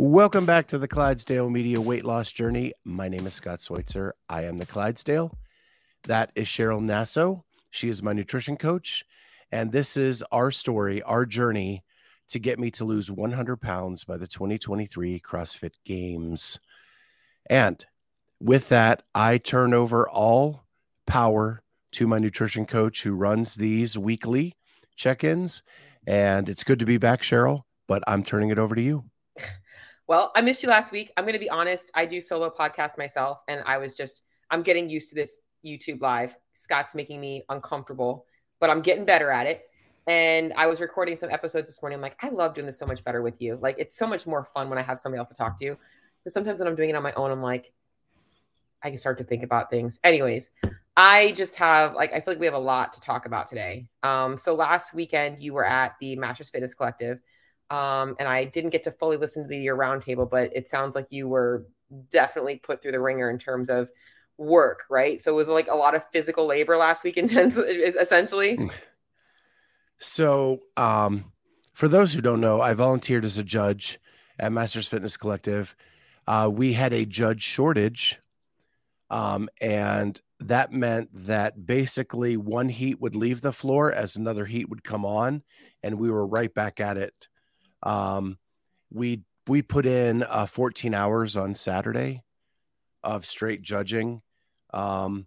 Welcome back to the Clydesdale Media Weight Loss Journey. My name is Scott Schweitzer. I am the Clydesdale. That is Cheryl Nasso. She is my nutrition coach. And this is our story, our journey to get me to lose 100 pounds by the 2023 CrossFit Games. And with that, I turn over all power to my nutrition coach who runs these weekly check ins. And it's good to be back, Cheryl, but I'm turning it over to you. Well, I missed you last week. I'm going to be honest. I do solo podcasts myself, and I was just, I'm getting used to this YouTube live. Scott's making me uncomfortable, but I'm getting better at it. And I was recording some episodes this morning. I'm like, I love doing this so much better with you. Like, it's so much more fun when I have somebody else to talk to. Because sometimes when I'm doing it on my own, I'm like, I can start to think about things. Anyways, I just have like I feel like we have a lot to talk about today. Um, so last weekend you were at the Masters Fitness Collective. Um, and I didn't get to fully listen to the year roundtable, but it sounds like you were definitely put through the ringer in terms of work, right? So it was like a lot of physical labor last week, intense, essentially. Hmm. So, um, for those who don't know, I volunteered as a judge at Masters Fitness Collective. Uh, we had a judge shortage, um, and that meant that basically one heat would leave the floor as another heat would come on, and we were right back at it um, we we put in uh, 14 hours on Saturday of straight judging. Um,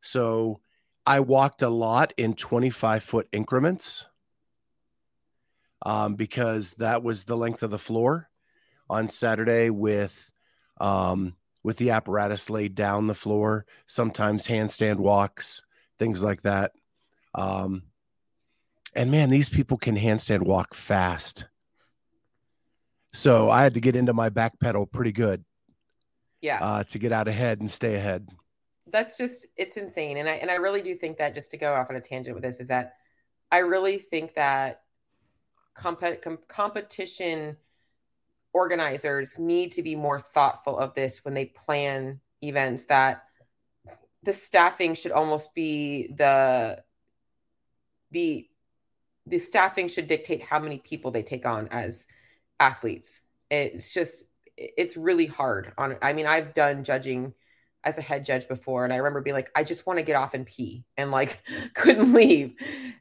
so I walked a lot in 25 foot increments um, because that was the length of the floor on Saturday with um, with the apparatus laid down the floor, sometimes handstand walks, things like that. Um, and man, these people can handstand walk fast. So I had to get into my back pedal pretty good. Yeah. Uh, to get out ahead and stay ahead. That's just it's insane. And I and I really do think that just to go off on a tangent with this is that I really think that comp- com- competition organizers need to be more thoughtful of this when they plan events that the staffing should almost be the the the staffing should dictate how many people they take on as athletes. It's just it's really hard on I mean, I've done judging as a head judge before and I remember being like I just want to get off and pee and like couldn't leave.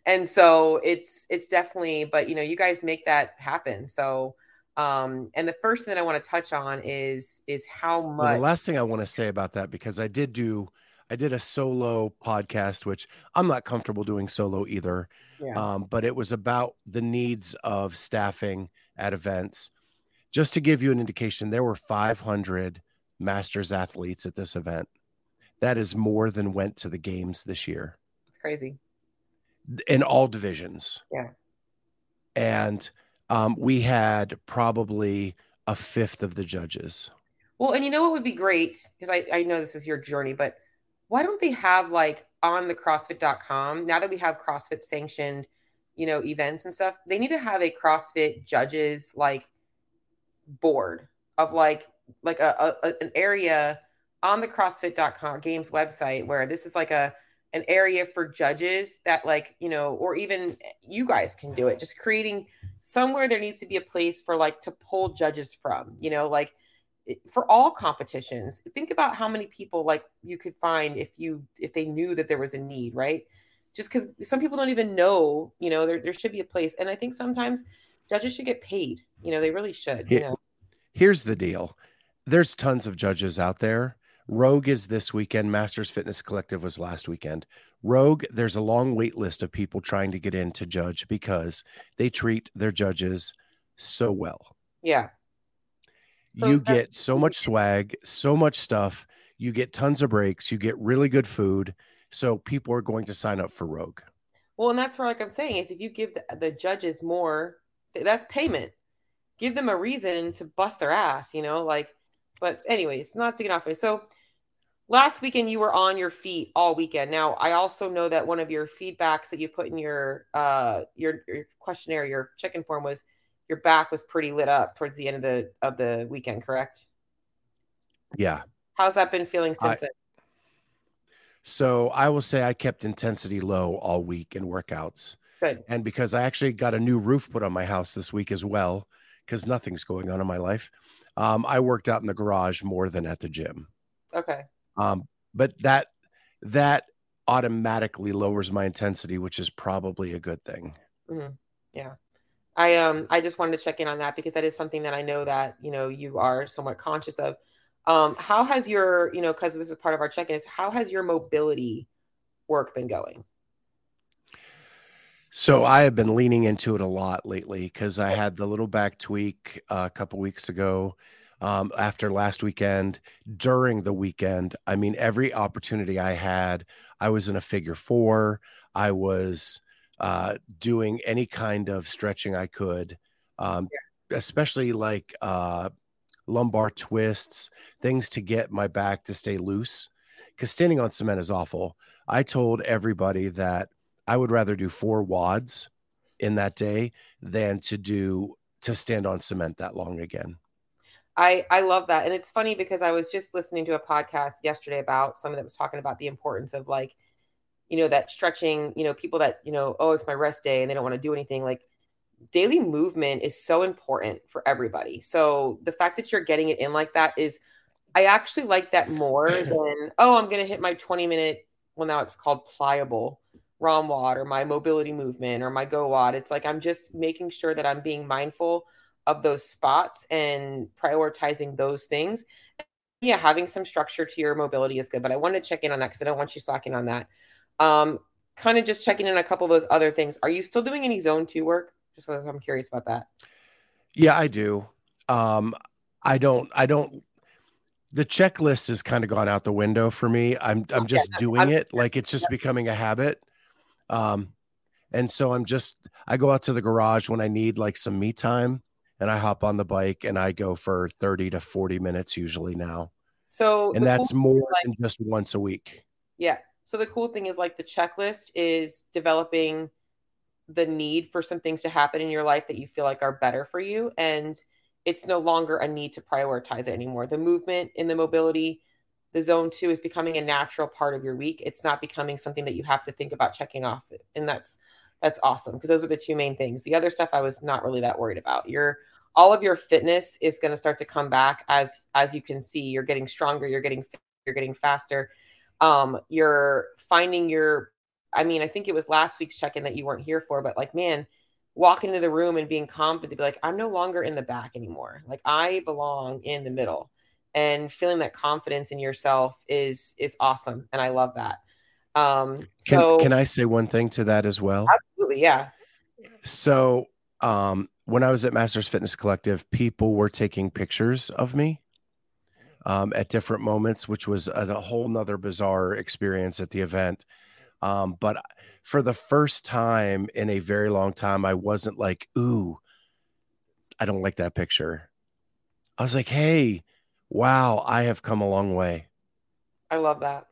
And so it's it's definitely but you know, you guys make that happen. So um and the first thing that I want to touch on is is how much well, the last thing I want to say about that because I did do I did a solo podcast, which I'm not comfortable doing solo either. Yeah. Um, but it was about the needs of staffing at events. Just to give you an indication, there were 500 masters athletes at this event. That is more than went to the games this year. It's crazy. In all divisions. Yeah. And um, we had probably a fifth of the judges. Well, and you know what would be great? Because I, I know this is your journey, but why don't they have like on the CrossFit.com, now that we have CrossFit sanctioned you know, events and stuff, they need to have a CrossFit judges like board of like like a, a an area on the CrossFit.com games website where this is like a an area for judges that like you know or even you guys can do it. Just creating somewhere there needs to be a place for like to pull judges from you know like for all competitions think about how many people like you could find if you if they knew that there was a need right just because some people don't even know, you know, there, there should be a place. And I think sometimes judges should get paid. You know, they really should. You know? Here's the deal there's tons of judges out there. Rogue is this weekend. Masters Fitness Collective was last weekend. Rogue, there's a long wait list of people trying to get in to judge because they treat their judges so well. Yeah. You get so much swag, so much stuff. You get tons of breaks. You get really good food. So people are going to sign up for Rogue. Well, and that's where, like I'm saying, is if you give the, the judges more, that's payment. Give them a reason to bust their ass, you know, like. But anyways, not to get off it. So last weekend you were on your feet all weekend. Now, I also know that one of your feedbacks that you put in your uh your, your questionnaire, your check-in form was your back was pretty lit up towards the end of the of the weekend, correct? Yeah. How's that been feeling since I, then? So I will say I kept intensity low all week in workouts. Good. And because I actually got a new roof put on my house this week as well, because nothing's going on in my life. Um, I worked out in the garage more than at the gym. Okay. Um, but that that automatically lowers my intensity, which is probably a good thing. Mm-hmm. Yeah. I um I just wanted to check in on that because that is something that I know that you know you are somewhat conscious of. Um, how has your you know because this is part of our check-in is how has your mobility work been going? So I have been leaning into it a lot lately because I had the little back tweak uh, a couple weeks ago. Um, after last weekend, during the weekend, I mean, every opportunity I had, I was in a figure four. I was uh, doing any kind of stretching I could, um, yeah. especially like uh, lumbar twists, things to get my back to stay loose. Because standing on cement is awful. I told everybody that I would rather do four wads in that day than to do to stand on cement that long again. I I love that. And it's funny because I was just listening to a podcast yesterday about someone that was talking about the importance of like you know that stretching, you know, people that, you know, oh, it's my rest day and they don't want to do anything like daily movement is so important for everybody. So the fact that you're getting it in like that is I actually like that more than oh, I'm going to hit my 20 minute well now it's called pliable ROM WOD or my mobility movement or my Go WOD. It's like I'm just making sure that I'm being mindful of those spots and prioritizing those things. Yeah, having some structure to your mobility is good, but I wanted to check in on that because I don't want you slacking on that. Um, kind of just checking in a couple of those other things. Are you still doing any zone two work? Just because I'm curious about that. Yeah, I do. Um, I don't, I don't, the checklist has kind of gone out the window for me. I'm, I'm just yeah, doing I'm, it. Like it's just yeah. becoming a habit. Um, and so I'm just I go out to the garage when I need like some me time and I hop on the bike and I go for 30 to 40 minutes usually now. So and that's cool more like, than just once a week. Yeah. So the cool thing is like the checklist is developing the need for some things to happen in your life that you feel like are better for you and it's no longer a need to prioritize it anymore. The movement in the mobility the zone two is becoming a natural part of your week. It's not becoming something that you have to think about checking off. And that's that's awesome because those were the two main things. The other stuff I was not really that worried about. Your all of your fitness is going to start to come back as as you can see. You're getting stronger. You're getting you're getting faster. Um, you're finding your. I mean, I think it was last week's check in that you weren't here for, but like, man, walking into the room and being confident to be like, I'm no longer in the back anymore. Like I belong in the middle and feeling that confidence in yourself is is awesome and i love that um so can, can i say one thing to that as well absolutely yeah so um when i was at masters fitness collective people were taking pictures of me um, at different moments which was a, a whole nother bizarre experience at the event um, but for the first time in a very long time i wasn't like ooh i don't like that picture i was like hey wow, I have come a long way. I love that.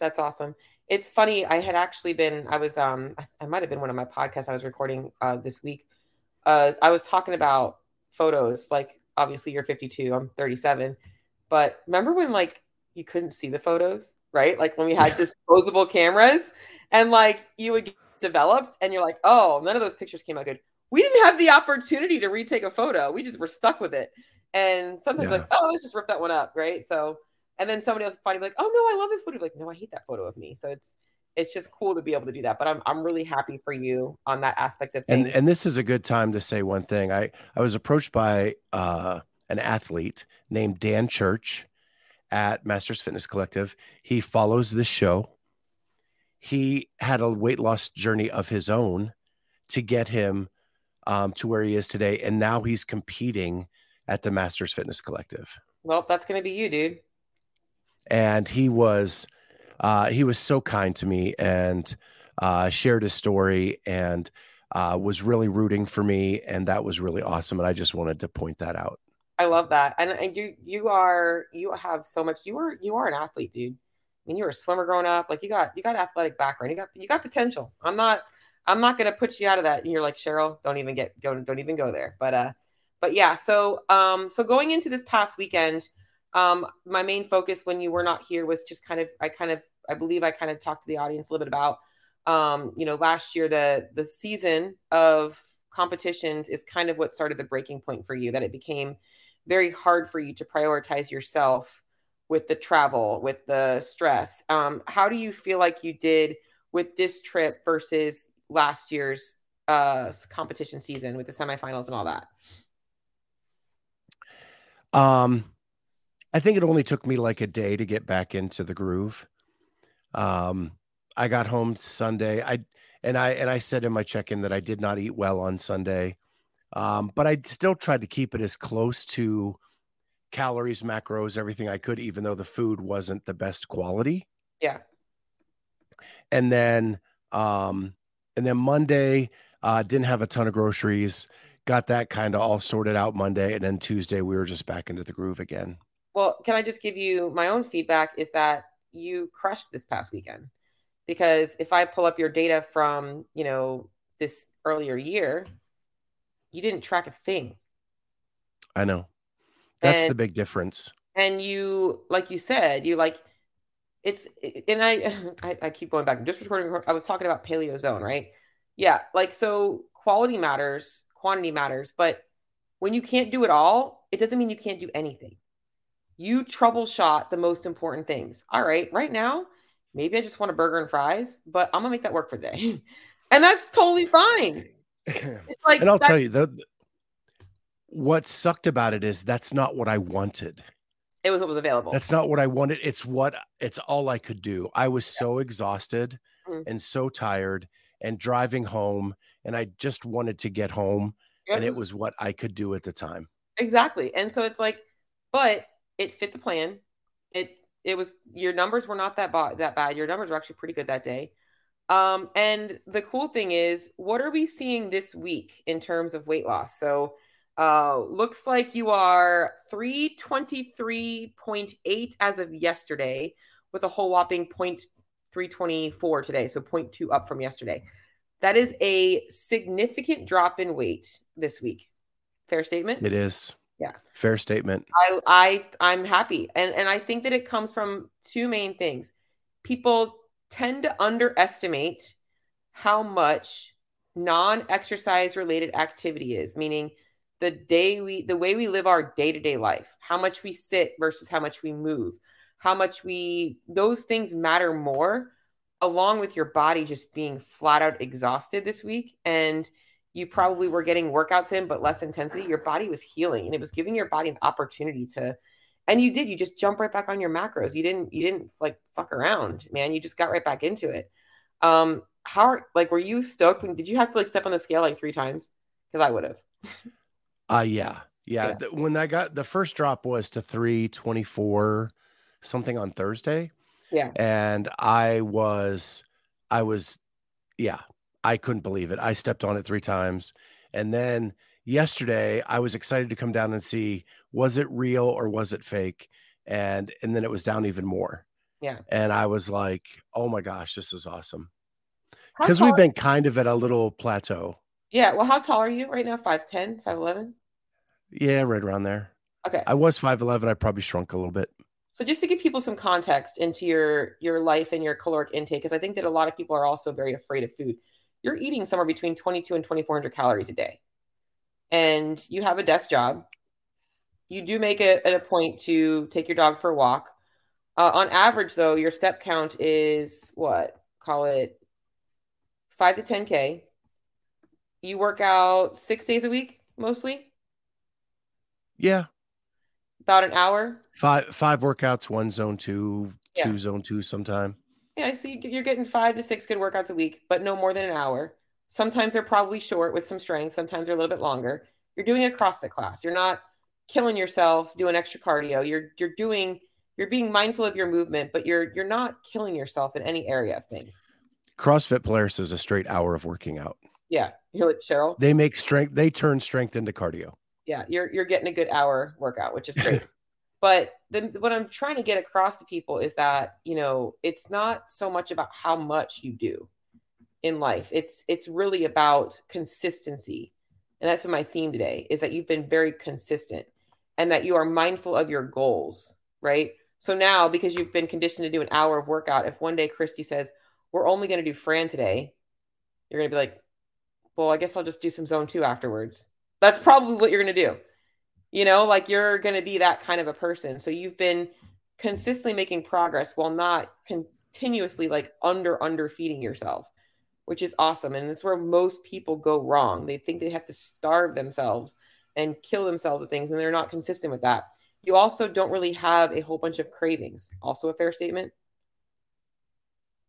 That's awesome. It's funny. I had actually been, I was, um, I might have been one of my podcasts I was recording uh, this week. Uh, I was talking about photos. Like, obviously, you're 52, I'm 37. But remember when, like, you couldn't see the photos, right? Like, when we had disposable cameras and, like, you would get developed and you're like, oh, none of those pictures came out good. We didn't have the opportunity to retake a photo. We just were stuck with it. And sometimes yeah. like, oh, let's just rip that one up, right? So, and then somebody else finally like, oh no, I love this photo. Like, no, I hate that photo of me. So it's it's just cool to be able to do that. But I'm I'm really happy for you on that aspect of things. And and this is a good time to say one thing. I I was approached by uh, an athlete named Dan Church at Masters Fitness Collective. He follows this show. He had a weight loss journey of his own to get him um, to where he is today, and now he's competing at the Masters Fitness Collective. Well, that's going to be you, dude. And he was, uh, he was so kind to me and uh, shared his story and uh, was really rooting for me, and that was really awesome. And I just wanted to point that out. I love that, and, and you you are you have so much. You are you are an athlete, dude. I mean, you were a swimmer growing up. Like you got you got athletic background. You got you got potential. I'm not I'm not gonna put you out of that. And you're like Cheryl, don't even get go don't even go there. But uh, but yeah. So um, so going into this past weekend, um, my main focus when you were not here was just kind of I kind of I believe I kind of talked to the audience a little bit about um, you know, last year the the season of competitions is kind of what started the breaking point for you that it became very hard for you to prioritize yourself with the travel, with the stress. Um, how do you feel like you did with this trip versus last year's uh, competition season with the semifinals and all that? Um, I think it only took me like a day to get back into the groove. Um, I got home Sunday. I and I and I said in my check-in that I did not eat well on Sunday. Um, but I still tried to keep it as close to calories, macros, everything I could, even though the food wasn't the best quality. Yeah. And then um and then Monday, uh, didn't have a ton of groceries. Got that kind of all sorted out Monday. And then Tuesday we were just back into the groove again. Well, can I just give you my own feedback is that you crushed this past weekend. Because if I pull up your data from, you know, this earlier year, you didn't track a thing. I know. That's and, the big difference. And you, like you said, you like it's and I, I, I keep going back. Just recording. I was talking about paleo zone, right? Yeah, like so. Quality matters, quantity matters, but when you can't do it all, it doesn't mean you can't do anything. You troubleshot the most important things. All right, right now, maybe I just want a burger and fries, but I'm gonna make that work for the day, and that's totally fine. It's like, and I'll tell you the, what sucked about it is that's not what I wanted. It was what was available. That's not what I wanted. It's what it's all I could do. I was yeah. so exhausted mm-hmm. and so tired and driving home and I just wanted to get home and it was what I could do at the time. Exactly. And so it's like but it fit the plan. It it was your numbers were not that bad that bad. Your numbers were actually pretty good that day. Um and the cool thing is what are we seeing this week in terms of weight loss? So uh, looks like you are 323.8 as of yesterday, with a whole whopping 0.324 today. So 0.2 up from yesterday. That is a significant drop in weight this week. Fair statement? It is. Yeah. Fair statement. I, I I'm happy. And and I think that it comes from two main things. People tend to underestimate how much non-exercise related activity is, meaning the day we the way we live our day-to-day life how much we sit versus how much we move how much we those things matter more along with your body just being flat out exhausted this week. And you probably were getting workouts in but less intensity. Your body was healing and it was giving your body an opportunity to and you did you just jump right back on your macros you didn't you didn't like fuck around man you just got right back into it um how like were you stoked when did you have to like step on the scale like three times because i would have Uh yeah. Yeah. yeah. when I got the first drop was to 324 something on Thursday. Yeah. And I was I was yeah, I couldn't believe it. I stepped on it 3 times. And then yesterday I was excited to come down and see was it real or was it fake? And and then it was down even more. Yeah. And I was like, "Oh my gosh, this is awesome." Cuz we've been kind of at a little plateau. Yeah. Well, how tall are you right now? 5'10, 5'11? Yeah, right around there. Okay. I was 5'11. I probably shrunk a little bit. So just to give people some context into your your life and your caloric intake, because I think that a lot of people are also very afraid of food. You're eating somewhere between 22 and 2400 calories a day. And you have a desk job. You do make it a point to take your dog for a walk. Uh, on average, though, your step count is what? Call it five to 10K you work out six days a week mostly yeah about an hour five five workouts one zone two yeah. two zone two sometime yeah i see you're getting five to six good workouts a week but no more than an hour sometimes they're probably short with some strength sometimes they're a little bit longer you're doing a crossfit class you're not killing yourself doing extra cardio you're you're doing you're being mindful of your movement but you're you're not killing yourself in any area of things crossfit players is a straight hour of working out yeah, you're like Cheryl. They make strength. They turn strength into cardio. Yeah, you're you're getting a good hour workout, which is great. But the, what I'm trying to get across to people is that, you know, it's not so much about how much you do in life. It's it's really about consistency. And that's been my theme today is that you've been very consistent and that you are mindful of your goals, right? So now because you've been conditioned to do an hour of workout, if one day Christy says, "We're only going to do Fran today," you're going to be like, "Well, I guess I'll just do some zone 2 afterwards." That's probably what you're going to do. You know, like you're going to be that kind of a person. So you've been consistently making progress while not continuously like under under feeding yourself, which is awesome. And it's where most people go wrong. They think they have to starve themselves and kill themselves with things, and they're not consistent with that. You also don't really have a whole bunch of cravings. Also, a fair statement.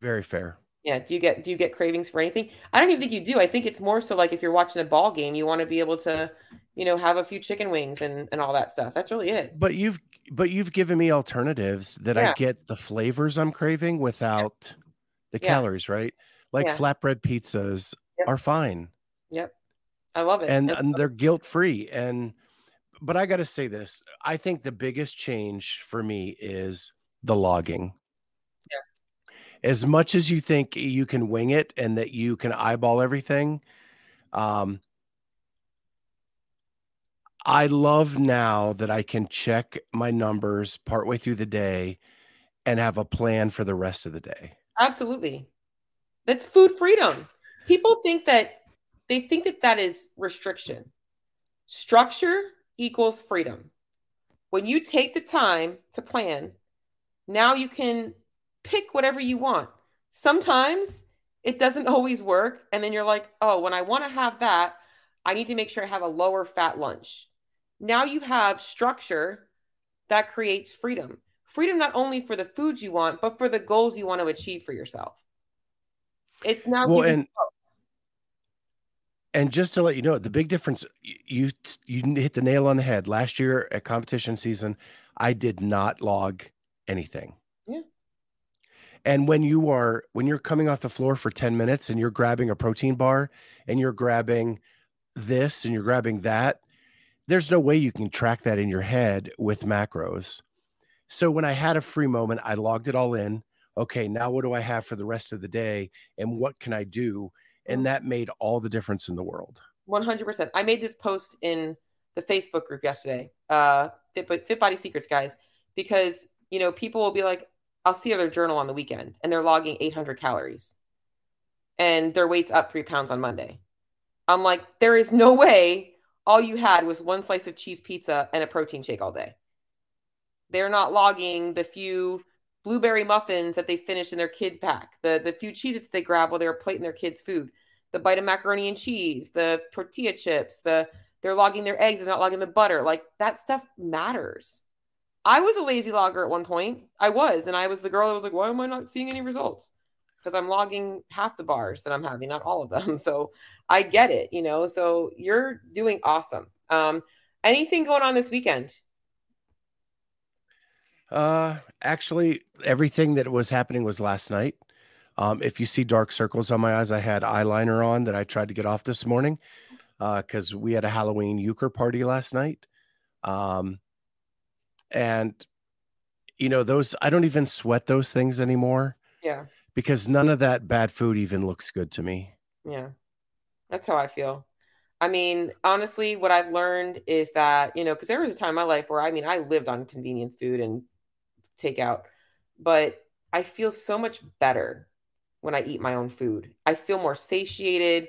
Very fair. Yeah. Do you get do you get cravings for anything? I don't even think you do. I think it's more so like if you're watching a ball game, you want to be able to, you know, have a few chicken wings and and all that stuff. That's really it. But you've but you've given me alternatives that yeah. I get the flavors I'm craving without yeah. the yeah. calories, right? Like flatbread pizzas yep. are fine. Yep. I love it. And, and they're guilt free. And but I got to say this I think the biggest change for me is the logging Yeah. as much as you think you can wing it and that you can eyeball everything, um, I love now that I can check my numbers partway through the day and have a plan for the rest of the day. Absolutely. That's food freedom. People think that they think that that is restriction. Structure equals freedom. When you take the time to plan, now you can pick whatever you want. Sometimes it doesn't always work. And then you're like, oh, when I want to have that, I need to make sure I have a lower fat lunch. Now you have structure that creates freedom. Freedom not only for the foods you want, but for the goals you want to achieve for yourself. It's now well, and, and just to let you know, the big difference you you hit the nail on the head. Last year at competition season, I did not log anything. Yeah. And when you are when you're coming off the floor for 10 minutes and you're grabbing a protein bar and you're grabbing this and you're grabbing that, there's no way you can track that in your head with macros. So when I had a free moment, I logged it all in. Okay, now what do I have for the rest of the day and what can I do? And that made all the difference in the world. 100%. I made this post in the Facebook group yesterday, uh, Fit, Fit Body Secrets, guys, because, you know, people will be like, I'll see their journal on the weekend and they're logging 800 calories and their weight's up three pounds on Monday. I'm like, there is no way all you had was one slice of cheese pizza and a protein shake all day. They're not logging the few blueberry muffins that they finished in their kids' pack, the, the few cheeses they grab while they were plating their kids' food, the bite of macaroni and cheese, the tortilla chips, the they're logging their eggs and not logging the butter. Like that stuff matters. I was a lazy logger at one point. I was, and I was the girl that was like, why am I not seeing any results? Because I'm logging half the bars that I'm having, not all of them. So I get it, you know. So you're doing awesome. Um, anything going on this weekend? Uh, actually, everything that was happening was last night. Um, if you see dark circles on my eyes, I had eyeliner on that I tried to get off this morning because uh, we had a Halloween euchre party last night. Um, and you know those i don't even sweat those things anymore yeah because none of that bad food even looks good to me yeah that's how i feel i mean honestly what i've learned is that you know because there was a time in my life where i mean i lived on convenience food and takeout but i feel so much better when i eat my own food i feel more satiated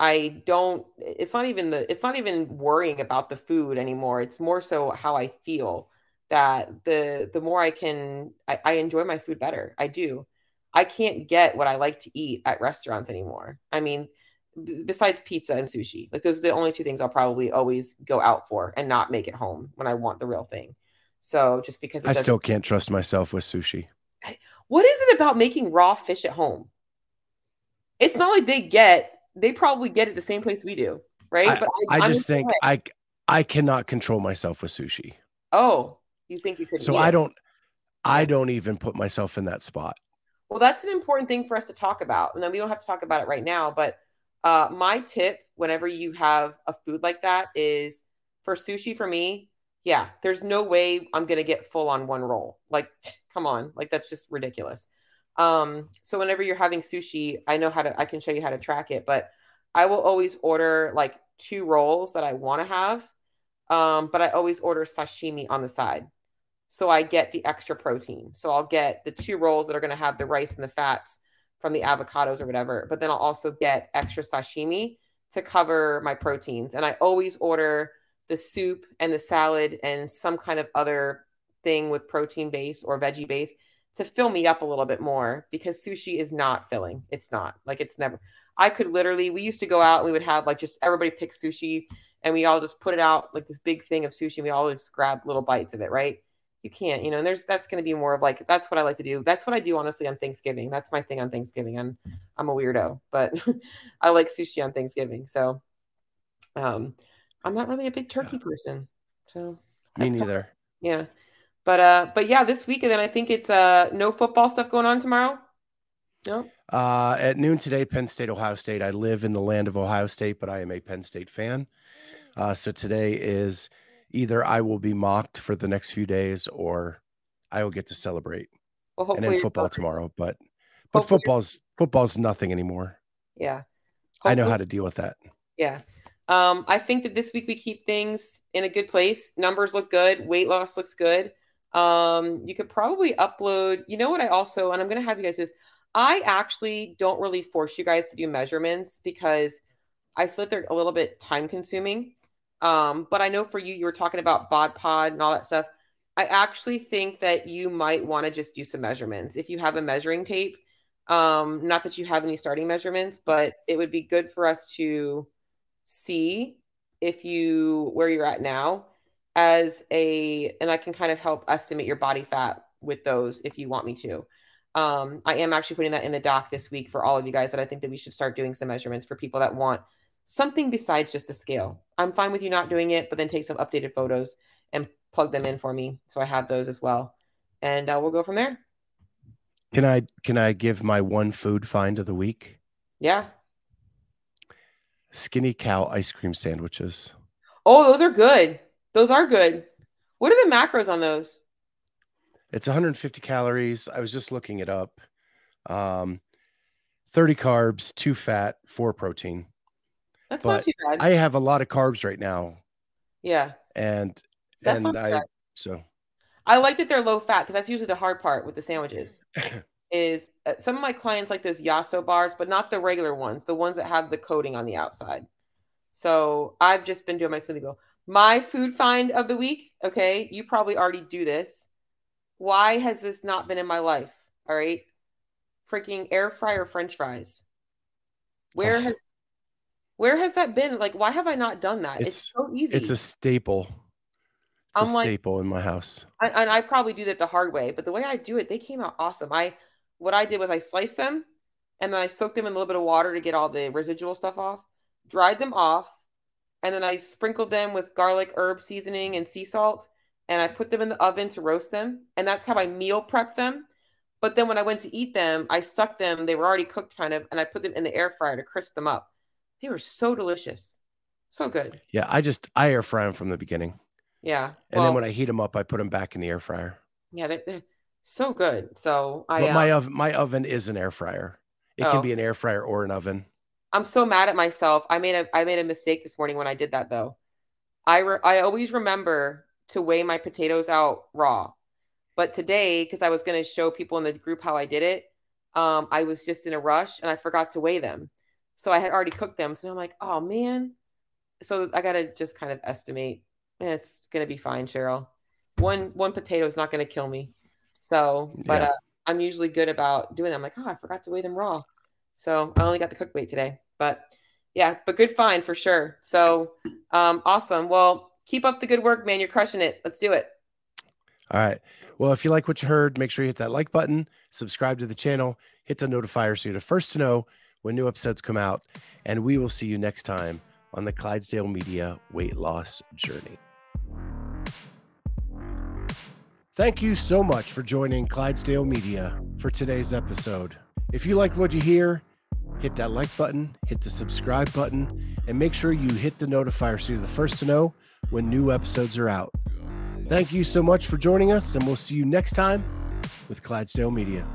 I don't it's not even the it's not even worrying about the food anymore. It's more so how I feel that the the more I can I, I enjoy my food better. I do. I can't get what I like to eat at restaurants anymore. I mean, besides pizza and sushi, like those are the only two things I'll probably always go out for and not make it home when I want the real thing. So just because I still can't trust myself with sushi. What is it about making raw fish at home? It's not like they get they probably get it the same place we do, right? I, but I, I just think I I cannot control myself with sushi. Oh, you think you could. So I don't. I don't even put myself in that spot. Well, that's an important thing for us to talk about. And then we don't have to talk about it right now, but uh, my tip whenever you have a food like that is for sushi for me, Yeah, there's no way I'm gonna get full on one roll. Like, come on, like that's just ridiculous. Um, so whenever you're having sushi, I know how to I can show you how to track it, but I will always order like two rolls that I want to have. Um, but I always order sashimi on the side. So I get the extra protein. So I'll get the two rolls that are going to have the rice and the fats from the avocados or whatever, but then I'll also get extra sashimi to cover my proteins. And I always order the soup and the salad and some kind of other thing with protein base or veggie base to fill me up a little bit more because sushi is not filling. It's not like it's never. I could literally, we used to go out and we would have like just everybody pick sushi and we all just put it out like this big thing of sushi and we all just grab little bites of it, right? You can't, you know, and there's that's going to be more of like that's what I like to do. That's what I do honestly on Thanksgiving. That's my thing on Thanksgiving. I'm I'm a weirdo, but I like sushi on Thanksgiving. So um I'm not really a big turkey person. So me neither. Of, yeah. But uh but yeah, this week and then I think it's uh no football stuff going on tomorrow. No. Uh, at noon today, Penn State, Ohio State. I live in the land of Ohio State, but I am a Penn State fan. Uh, so today is either I will be mocked for the next few days or I will get to celebrate. Well, and then football tomorrow, but but hopefully football's football's nothing anymore. Yeah. Hopefully. I know how to deal with that. Yeah. Um, I think that this week we keep things in a good place. Numbers look good. Weight loss looks good. Um, you could probably upload. You know what? I also, and I'm going to have you guys do this. I actually don't really force you guys to do measurements because I feel like they're a little bit time consuming. Um, but I know for you, you were talking about bod pod and all that stuff. I actually think that you might want to just do some measurements if you have a measuring tape. Um, not that you have any starting measurements, but it would be good for us to see if you where you're at now as a and I can kind of help estimate your body fat with those if you want me to. Um, I am actually putting that in the doc this week for all of you guys that I think that we should start doing some measurements for people that want something besides just the scale. I'm fine with you not doing it, but then take some updated photos and plug them in for me so I have those as well, and uh, we'll go from there. Can I can I give my one food find of the week? Yeah. Skinny cow ice cream sandwiches. Oh, those are good. Those are good. What are the macros on those? It's 150 calories. I was just looking it up. Um, 30 carbs, two fat, four protein. That's but not too bad. I have a lot of carbs right now. Yeah. And that's and I bad. so I like that they're low fat because that's usually the hard part with the sandwiches. is uh, some of my clients like those Yasso bars, but not the regular ones, the ones that have the coating on the outside. So I've just been doing my smoothie bowl. My food find of the week. Okay, you probably already do this. Why has this not been in my life? All right. Freaking air fryer french fries. Where has where has that been? Like, why have I not done that? It's, it's so easy. It's a staple. It's I'm a like, staple in my house. And I probably do that the hard way, but the way I do it, they came out awesome. I what I did was I sliced them and then I soaked them in a little bit of water to get all the residual stuff off, dried them off, and then I sprinkled them with garlic herb seasoning and sea salt and I put them in the oven to roast them. And that's how I meal prep them. But then when I went to eat them, I stuck them, they were already cooked kind of, and I put them in the air fryer to crisp them up. They were so delicious. So good. Yeah, I just I air fry them from the beginning. Yeah. And well, then when I heat them up, I put them back in the air fryer. Yeah, they're, they're so good. So I but my um, oven my oven is an air fryer. It oh. can be an air fryer or an oven. I'm so mad at myself. I made a I made a mistake this morning when I did that though. I re- I always remember to weigh my potatoes out raw. But today, because I was going to show people in the group how I did it, um, I was just in a rush and I forgot to weigh them. So I had already cooked them. So I'm like, oh man. So I got to just kind of estimate. Eh, it's going to be fine, Cheryl. One one potato is not going to kill me. So, but yeah. uh, I'm usually good about doing that. I'm like, oh, I forgot to weigh them raw. So I only got the cook weight today. But yeah, but good find for sure. So um, awesome. Well, keep up the good work, man. You're crushing it. Let's do it. All right. Well, if you like what you heard, make sure you hit that like button, subscribe to the channel, hit the notifier so you're the first to know when new episodes come out. And we will see you next time on the Clydesdale Media Weight Loss Journey. Thank you so much for joining Clydesdale Media for today's episode. If you like what you hear, hit that like button, hit the subscribe button, and make sure you hit the notifier so you're the first to know when new episodes are out. Thank you so much for joining us, and we'll see you next time with Clydesdale Media.